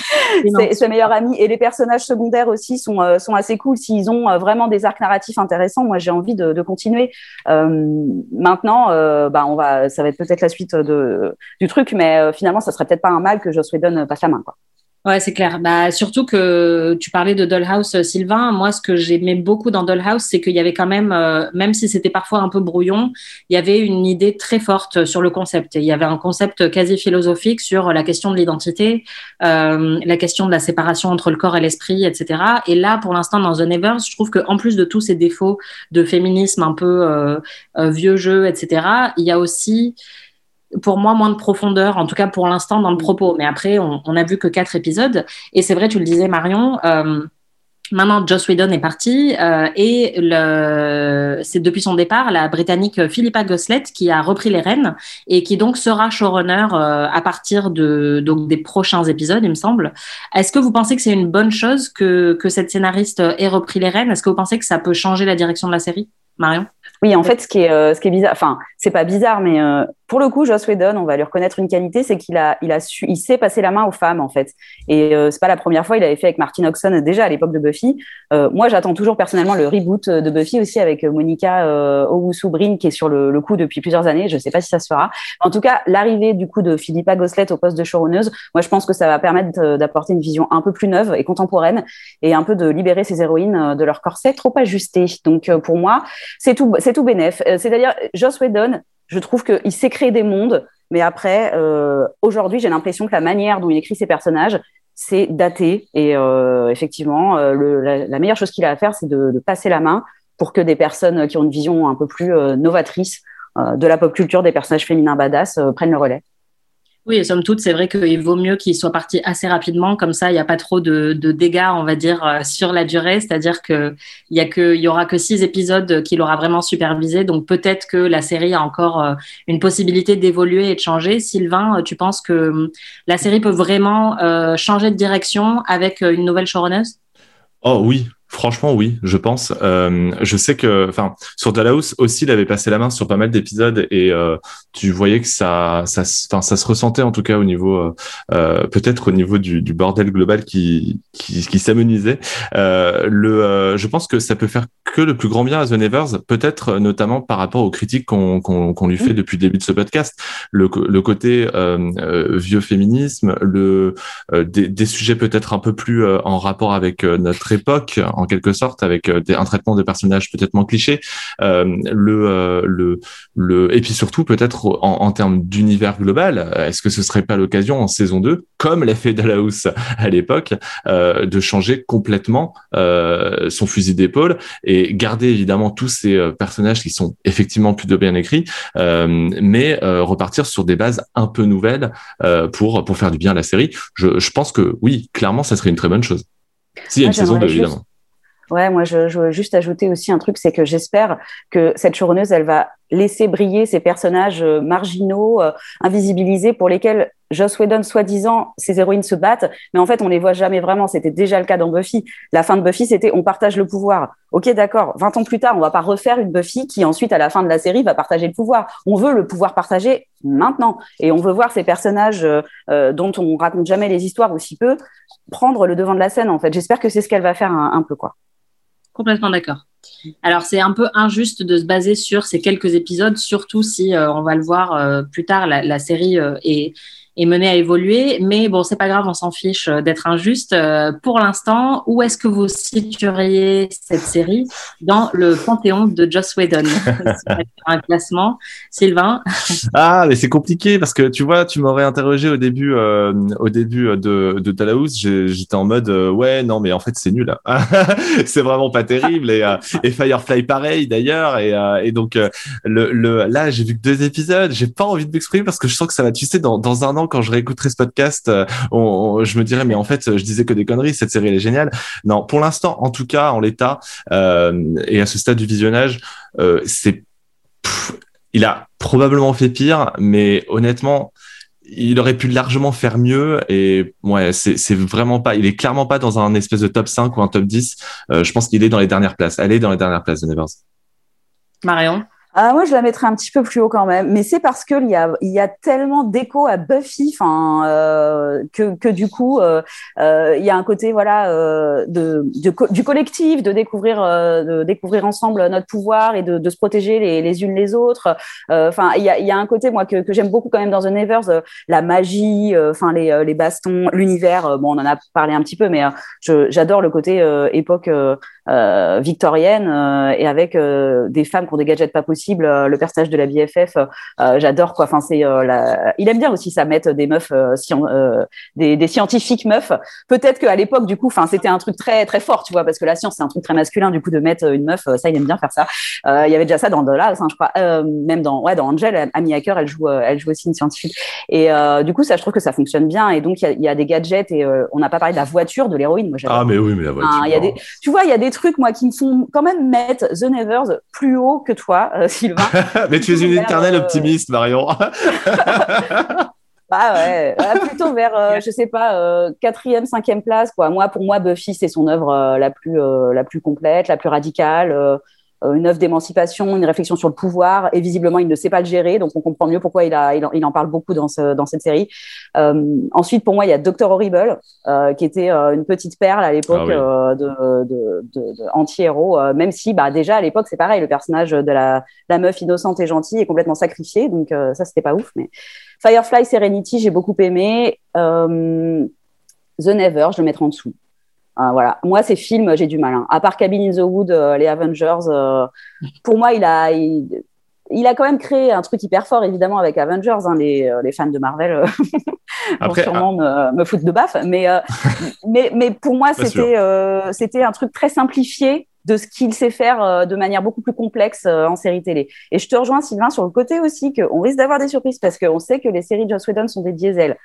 c'est sa meilleure amie. Et les personnages secondaires aussi sont, euh, sont assez cool. S'ils ont euh, vraiment des arcs narratifs intéressants, moi, j'ai envie de, de continuer. Euh, maintenant, bah, on va, ça va être peut-être la suite de, du truc, mais finalement, ça serait peut-être pas un mal que Joss Whedon passe la main, quoi. Ouais, c'est clair. Bah, surtout que tu parlais de Dollhouse, Sylvain. Moi, ce que j'aimais beaucoup dans Dollhouse, c'est qu'il y avait quand même, euh, même si c'était parfois un peu brouillon, il y avait une idée très forte sur le concept. Il y avait un concept quasi philosophique sur la question de l'identité, euh, la question de la séparation entre le corps et l'esprit, etc. Et là, pour l'instant, dans The Nevers, je trouve qu'en plus de tous ces défauts de féminisme un peu euh, vieux jeu, etc., il y a aussi pour moi moins de profondeur, en tout cas pour l'instant dans le propos. Mais après, on, on a vu que quatre épisodes. Et c'est vrai, tu le disais Marion, euh, maintenant Joss Whedon est parti euh, et le, c'est depuis son départ la Britannique Philippa Goslett qui a repris les rênes et qui donc sera showrunner euh, à partir de donc des prochains épisodes, il me semble. Est-ce que vous pensez que c'est une bonne chose que que cette scénariste ait repris les rênes? Est-ce que vous pensez que ça peut changer la direction de la série, Marion? Oui, en fait, ce qui est, ce qui est bizarre, enfin, c'est pas bizarre, mais euh, pour le coup, Joss Whedon, on va lui reconnaître une qualité, c'est qu'il a, il a su, il sait passer la main aux femmes, en fait. Et euh, c'est pas la première fois, il avait fait avec Martin Oxon déjà à l'époque de Buffy. Euh, moi, j'attends toujours personnellement le reboot de Buffy aussi avec Monica euh, Owusu-Brin qui est sur le, coup depuis plusieurs années. Je sais pas si ça se fera. En tout cas, l'arrivée du coup de Philippa Goslett au poste de showrunneuse, moi, je pense que ça va permettre d'apporter une vision un peu plus neuve et contemporaine et un peu de libérer ces héroïnes de leur corset trop ajusté. Donc, pour moi, c'est tout, c'est tout bénef. C'est-à-dire, Joss Whedon, je trouve qu'il sait créer des mondes, mais après, euh, aujourd'hui, j'ai l'impression que la manière dont il écrit ses personnages, c'est daté. Et effectivement, la, meilleure chose qu'il a à faire, c'est de, de, passer la main pour que des personnes qui ont une vision un peu plus novatrice de la pop culture, des personnages féminins badass, prennent le relais. Oui, et somme toute, c'est vrai qu'il vaut mieux qu'il soit parti assez rapidement, comme ça, il n'y a pas trop de, dégâts, on va dire, euh, sur la durée. C'est-à-dire qu'il y a que, y aura que six épisodes qu'il aura vraiment supervisé, donc peut-être que la série a encore euh, une possibilité d'évoluer et de changer. Sylvain, tu penses que hum, la série peut vraiment euh, changer de direction avec une nouvelle showrunneuse Oh oui, Franchement, oui, je pense. Euh, je sais que, enfin, sur Dallas aussi, il avait passé la main sur pas mal d'épisodes et euh, tu voyais que ça, ça, se ressentait en tout cas au niveau, euh, euh peut-être au niveau du, du, bordel global qui, qui, qui s'amenuisait. Euh, le, euh, je pense que ça peut faire que le plus grand bien à The Nevers, peut-être notamment par rapport aux critiques qu'on qu'on lui fait depuis le début de ce podcast, le, le côté vieux féminisme, le des, des sujets peut-être un peu plus en rapport avec notre époque en quelque sorte, avec euh, des, un traitement de personnages peut-être moins cliché. Euh, le, euh, le, le, et puis surtout, peut-être en, en termes d'univers global, est-ce que ce serait pas l'occasion en saison 2, comme l'a fait Dallas à l'époque, de changer complètement son fusil d'épaule et garder évidemment tous ces personnages qui sont effectivement plutôt bien écrits, mais repartir sur des bases un peu nouvelles pour pour faire du bien à la série. Je, je pense que oui, clairement, ça serait une très bonne chose. S'il y a une saison 2, évidemment. Ouais, moi, je, veux juste ajouter aussi un truc, c'est que j'espère que cette showrunneuse, elle va laisser briller ces personnages euh, marginaux, euh, invisibilisés, pour lesquels Joss Whedon, soi-disant, ses héroïnes se battent, mais en fait, on les voit jamais vraiment. C'était déjà le cas dans Buffy. La fin de Buffy, c'était on partage le pouvoir. Ok, d'accord. 20 ans plus tard, on va pas refaire une Buffy qui ensuite, à la fin de la série, va partager le pouvoir. On veut le pouvoir partagé maintenant, et on veut voir ces personnages euh, dont on raconte jamais les histoires aussi peu prendre le devant de la scène. En fait, j'espère que c'est ce qu'elle va faire un, un peu, quoi. Complètement d'accord. Alors c'est un peu injuste de se baser sur ces quelques épisodes, surtout si euh, on va le voir euh, plus tard, la, série euh, est, est mené à évoluer. Mais bon, c'est pas grave, on s'en fiche euh, d'être injuste. Euh, pour l'instant, où est-ce que vous situeriez cette série dans le panthéon de Joss Whedon? Un classement, Sylvain? Ah, mais c'est compliqué parce que tu vois, tu m'aurais interrogé au début, euh, au début de, de j'étais en mode ouais, non, mais en fait c'est nul. c'est vraiment pas terrible et, et Firefly pareil d'ailleurs et, et donc le, le là j'ai vu que deux épisodes, j'ai pas envie de m'exprimer parce que je sens que ça va, tu sais, dans, dans un an quand je réécouterai ce podcast, euh, je me dirais mais en fait je disais que des conneries. Cette série elle est géniale. Non, pour l'instant, en tout cas en l'état euh, et à ce stade du visionnage, euh, c'est il a probablement fait pire, mais honnêtement, il aurait pu largement faire mieux et ouais, c'est vraiment pas, il est clairement pas dans un espèce de top 5 ou un top 10. je pense qu'il est dans les dernières places. Elle est dans les dernières places de Nevers. Marion? Ah, moi, je la mettrais un petit peu plus haut quand même, mais c'est parce qu'il y a, y a tellement d'écho à Buffy, euh, que, du coup, euh, euh, il y a un côté, voilà, du collectif, de découvrir, de découvrir ensemble notre pouvoir et de, se protéger les, unes les autres. Enfin, il y a, un côté, moi, que, que j'aime beaucoup quand même dans The Nevers, la magie, enfin, les, les bastons, l'univers. bon, on en a parlé un petit peu, mais j'adore le côté époque victorienne et avec des femmes qui ont des gadgets pas possibles euh, le personnage de la BFF, euh, j'adore quoi. Enfin, c'est euh, il aime bien aussi ça mettre des meufs, des, des, scientifiques meufs. Peut-être qu'à l'époque, du coup, enfin, c'était un truc très très fort, tu vois, parce que la science c'est un truc très masculin. Du coup, de mettre une meuf, ça, il aime bien faire ça. Il y avait déjà ça dans Dollar, hein, je crois, même dans ouais, dans Angel, Amy Hacker, elle joue, elle joue aussi une scientifique. Et du coup, ça, je trouve que ça fonctionne bien. Et donc, il y, y, a des gadgets et on n'a pas parlé de la voiture de l'héroïne. Moi, ah, mais oui, mais la voiture. y a des, tu vois, il y a des trucs moi qui me font quand même mettre The Nevers plus haut que toi, Sylvain. Mais tu es une éternelle euh, optimiste, Marion. Bah ouais, plutôt vers, euh, je sais pas, euh, quatrième, cinquième place quoi. Moi, pour moi, Buffy, c'est son œuvre la plus la plus complète, la plus radicale. Euh, une œuvre d'émancipation, une réflexion sur le pouvoir, et visiblement il ne sait pas le gérer, donc on comprend mieux pourquoi il, a, il, en, parle beaucoup dans, ce, dans cette série. Euh, ensuite, pour moi, il y a Doctor Horrible, euh, qui était euh, une petite perle à l'époque ah de, de, de, de anti-héros, même si bah, déjà à l'époque c'est pareil, le personnage de la, la meuf innocente et gentille est complètement sacrifié, donc ça c'était pas ouf. Mais Firefly Serenity, j'ai beaucoup aimé. The Never, je le mettrai en dessous. Euh, voilà. Moi, ces films, j'ai du mal. Hein. À part Cabin in the Wood, euh, les Avengers, euh, pour moi, il a, il a quand même créé un truc hyper fort, évidemment, avec Avengers. Hein, les, les, fans de Marvel vont sûrement me, me, foutre de baffe. Mais, mais, mais pour moi, c'était c'était un truc très simplifié de ce qu'il sait faire de manière beaucoup plus complexe en série télé. Et je te rejoins, Sylvain, sur le côté aussi qu'on risque d'avoir des surprises parce qu'on sait que les séries de Joss Whedon sont des diesels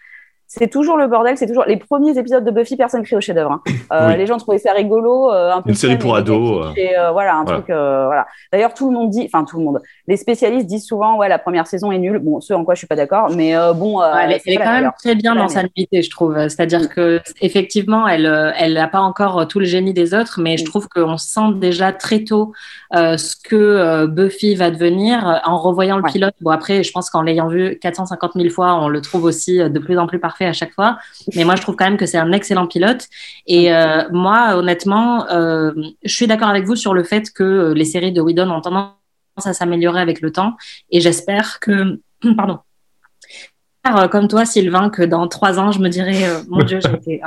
c'est toujours le bordel, c'est toujours les premiers épisodes de Buffy, personne crie au chef-d'œuvre. Hein. Euh, Les gens trouvaient ça rigolo, euh, un peu une série pour ados. Euh, voilà, un truc. Euh, voilà. D'ailleurs, tout le monde dit, enfin tout le monde, les spécialistes disent souvent, ouais, la première saison est nulle. Bon, ce en quoi je suis pas d'accord, mais bon. elle, est, quand même très bien dans sa nullité, je trouve. C'est-à-dire que effectivement, elle, elle n'a pas encore tout le génie des autres, mais je trouve qu'on sent déjà très tôt ce que Buffy va devenir en revoyant le pilote. Bon après, je pense qu'en l'ayant vu 450 000 fois, on le trouve aussi de plus en plus parfait à chaque fois. Mais moi, je trouve quand même que c'est un excellent pilote. Et euh, moi, honnêtement, euh, je suis d'accord avec vous sur le fait que les séries de Whedon ont tendance à s'améliorer avec le temps. Et j'espère que, pardon, comme toi, Sylvain, que dans trois ans, je me dirais, euh, mon Dieu, j'ai été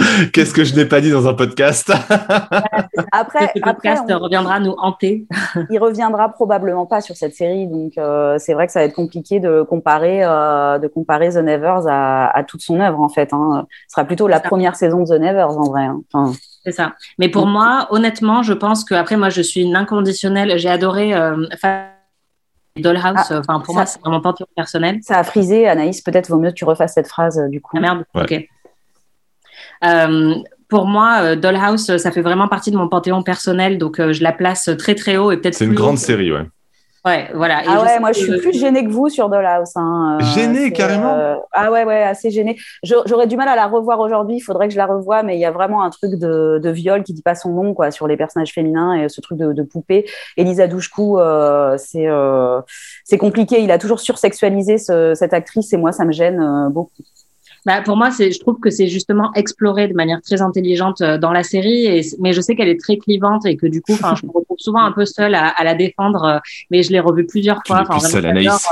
Qu'est-ce que je n'ai pas dit dans un podcast Après, ce podcast reviendra nous hanter. il reviendra probablement pas sur cette série, donc euh, c'est vrai que ça va être compliqué de comparer, euh, de comparer The Nevers à, toute son œuvre en fait. Hein. Ce sera plutôt la première saison de The Nevers en vrai. Hein. c'est ça. Mais pour moi, honnêtement, je pense que après, moi, je suis une inconditionnelle. J'ai adoré. Euh, Dollhouse, ah, enfin pour moi, c'est vraiment pas personnel. Ça a frisé, Anaïs. Peut-être vaut mieux que tu refasses cette phrase du coup. Ah merde. Ok. Euh, pour moi, euh, Dollhouse, ça fait vraiment partie de mon panthéon personnel, donc euh, je la place très très haut et peut-être. C'est une grande série, ouais. Ouais, voilà. ah ouais, moi je suis plus gênée que vous sur Dollhouse. Hein. Gênée carrément. Ah ouais, ouais, assez gênée. J'aurais du mal à la revoir aujourd'hui. Il faudrait que je la revoie, mais il y a vraiment un truc de, de, viol qui dit pas son nom, quoi, sur les personnages féminins et ce truc de, de poupée. Elisa Douchkou, c'est c'est compliqué. Il a toujours sursexualisé ce, cette actrice et moi ça me gêne beaucoup. Bah, pour moi, c'est, je trouve que c'est justement exploré de manière très intelligente euh, dans la série, et, mais je sais qu'elle est très clivante et que du coup, je me retrouve souvent un peu seule à, à la défendre, euh, mais je l'ai revue plusieurs fois. Enfin, seule, Anaïs.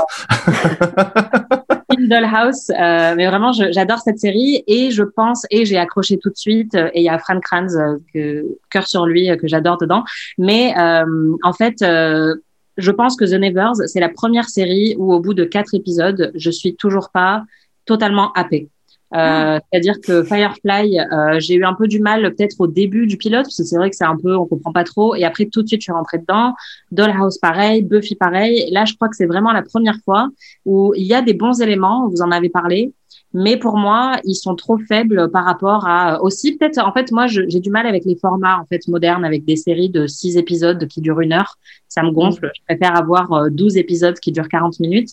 Dollhouse, euh, mais vraiment, j'adore cette série et je pense et j'ai accroché tout de suite. Et il y a Frank Kranz, que cœur sur lui, que j'adore dedans. Mais en fait, je pense que The Nevers, c'est la première série où au bout de quatre épisodes, je suis toujours pas totalement happée. Euh, c'est-à-dire que Firefly, euh, j'ai eu un peu du mal peut-être au début du pilote, parce que c'est vrai que c'est un peu, on comprend pas trop. Et après, tout de suite, je suis rentrée dedans. Dollhouse, pareil. Buffy, pareil. Là, je crois que c'est vraiment la première fois où il y a des bons éléments, vous en avez parlé. Mais pour moi, ils sont trop faibles par rapport à aussi peut-être. En fait, moi, j'ai du mal avec les formats en fait modernes, avec des séries de six épisodes qui durent une heure. Ça me gonfle. Je préfère avoir 12 euh, épisodes qui durent 40 minutes.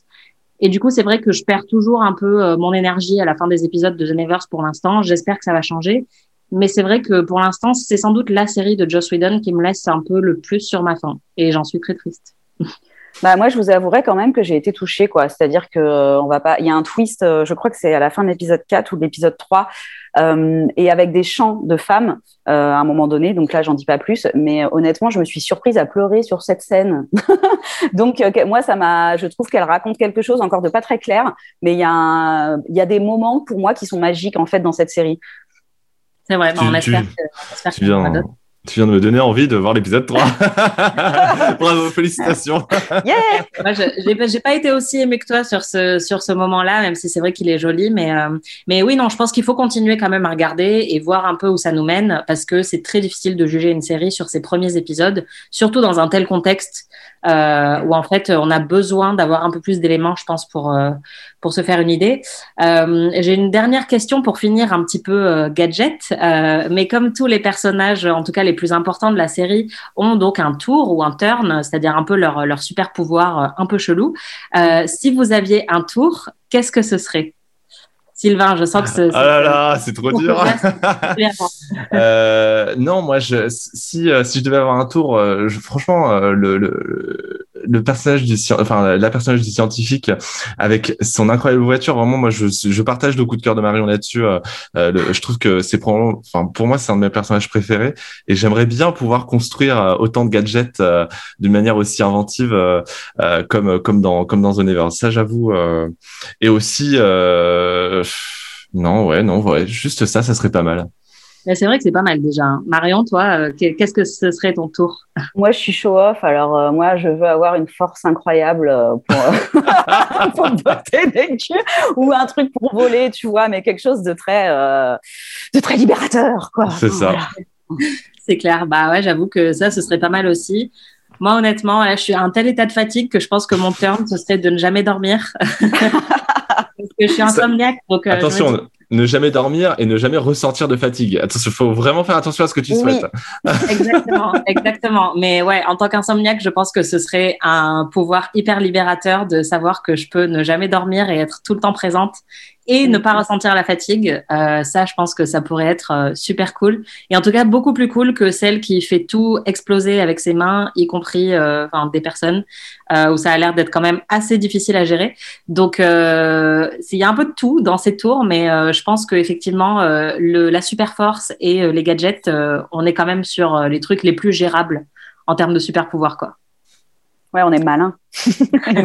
Et du coup, c'est vrai que je perds toujours un peu euh, mon énergie à la fin des épisodes de The Nevers pour l'instant. J'espère que ça va changer. Mais c'est vrai que pour l'instant, c'est sans doute la série de Joss Whedon qui me laisse un peu le plus sur ma faim. Et j'en suis très triste. Bah moi, je vous avouerai quand même que j'ai été touchée, quoi. C'est-à-dire que euh, on va pas. Il y a un twist. Euh, je crois que c'est à la fin de l'épisode 4 ou de l'épisode 3, euh, et avec des chants de femmes euh, à un moment donné. Donc là, j'en dis pas plus. Mais honnêtement, je me suis surprise à pleurer sur cette scène. donc moi, ça m'a. Je trouve qu'elle raconte quelque chose encore de pas très clair, mais il y a il y a des moments pour moi qui sont magiques en fait dans cette série. C'est vrai. on espère que. Tu viens de me donner envie de voir l'épisode 3. Bravo, félicitations. yeah Moi, j'ai pas été aussi aimé que toi sur ce, sur ce moment-là, même si c'est vrai qu'il est joli. Mais, euh, mais oui, non, je pense qu'il faut continuer quand même à regarder et voir un peu où ça nous mène parce que c'est très difficile de juger une série sur ses premiers épisodes, surtout dans un tel contexte euh, où en fait on a besoin d'avoir un peu plus d'éléments, je pense, pour euh, pour se faire une idée. Euh, J'ai une dernière question pour finir un petit peu euh, gadget, euh, mais comme tous les personnages, en tout cas les plus importants de la série, ont donc un tour ou un turn, c'est-à-dire un peu leur leur super pouvoir un peu chelou. si vous aviez un tour, qu'est-ce que ce serait? Sylvain, je sens que c'est. Ah là là, c'est trop dur. euh, non, moi, je, si, euh, si je devais avoir un tour, euh, je, franchement, le, le, le, personnage du, enfin, la personnage du scientifique avec son incroyable voiture, vraiment, moi, je, je partage le coup de cœur de Marion là-dessus. je trouve que c'est pour, enfin, pour moi, c'est un de mes personnages préférés et j'aimerais bien pouvoir construire autant de gadgets d'une manière aussi inventive comme, comme dans, comme dans The Never. Ça, j'avoue. et aussi, non, ouais, non, ouais, juste ça, ça serait pas mal. C'est vrai que c'est pas mal déjà. Hein. Marion, toi, euh, qu'est-ce que ce serait ton tour? Moi, je suis show-off. Alors, euh, moi, je veux avoir une force incroyable euh, pour, pour botter des queues ou un truc pour voler, tu vois, mais quelque chose de très, de très libérateur, quoi. C'est ça. C'est clair. Bah ouais, j'avoue que ça, ce serait pas mal aussi. Moi, honnêtement, là, je suis à un tel état de fatigue que je pense que mon turn, ce serait de ne jamais dormir. Parce que je suis insomniaque. Donc, Attention, ne jamais dormir et ne jamais ressentir de fatigue. Il faut vraiment faire attention à ce que tu souhaites. exactement, exactement. Mais ouais, en tant qu'insomniaque, je pense que ce serait un pouvoir hyper libérateur de savoir que je peux ne jamais dormir et être tout le temps présente et ne pas ressentir la fatigue. Euh, ça, je pense que ça pourrait être euh, super cool. Et en tout cas, beaucoup plus cool que celle qui fait tout exploser avec ses mains, y compris euh, des personnes, où ça a l'air d'être quand même assez difficile à gérer. Donc, il y a un peu de tout dans ces tours, mais je pense qu'effectivement, la super force et les gadgets, on est quand même sur les trucs les plus gérables en termes de super pouvoir, quoi. Ouais, on est malin. on est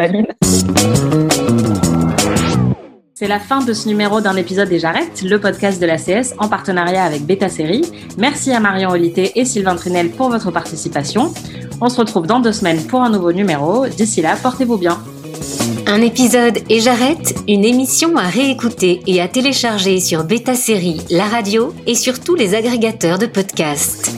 C'est la fin de ce numéro d'un épisode des J'arrête, le podcast de la CS en partenariat avec Beta Série. Merci à Marion Olité et Sylvain Trinel pour votre participation. On se retrouve dans deux semaines pour un nouveau numéro. D'ici là, portez-vous bien. Un épisode et j'arrête, une émission à réécouter et à télécharger sur Beta Série, la radio et sur tous les agrégateurs de podcasts.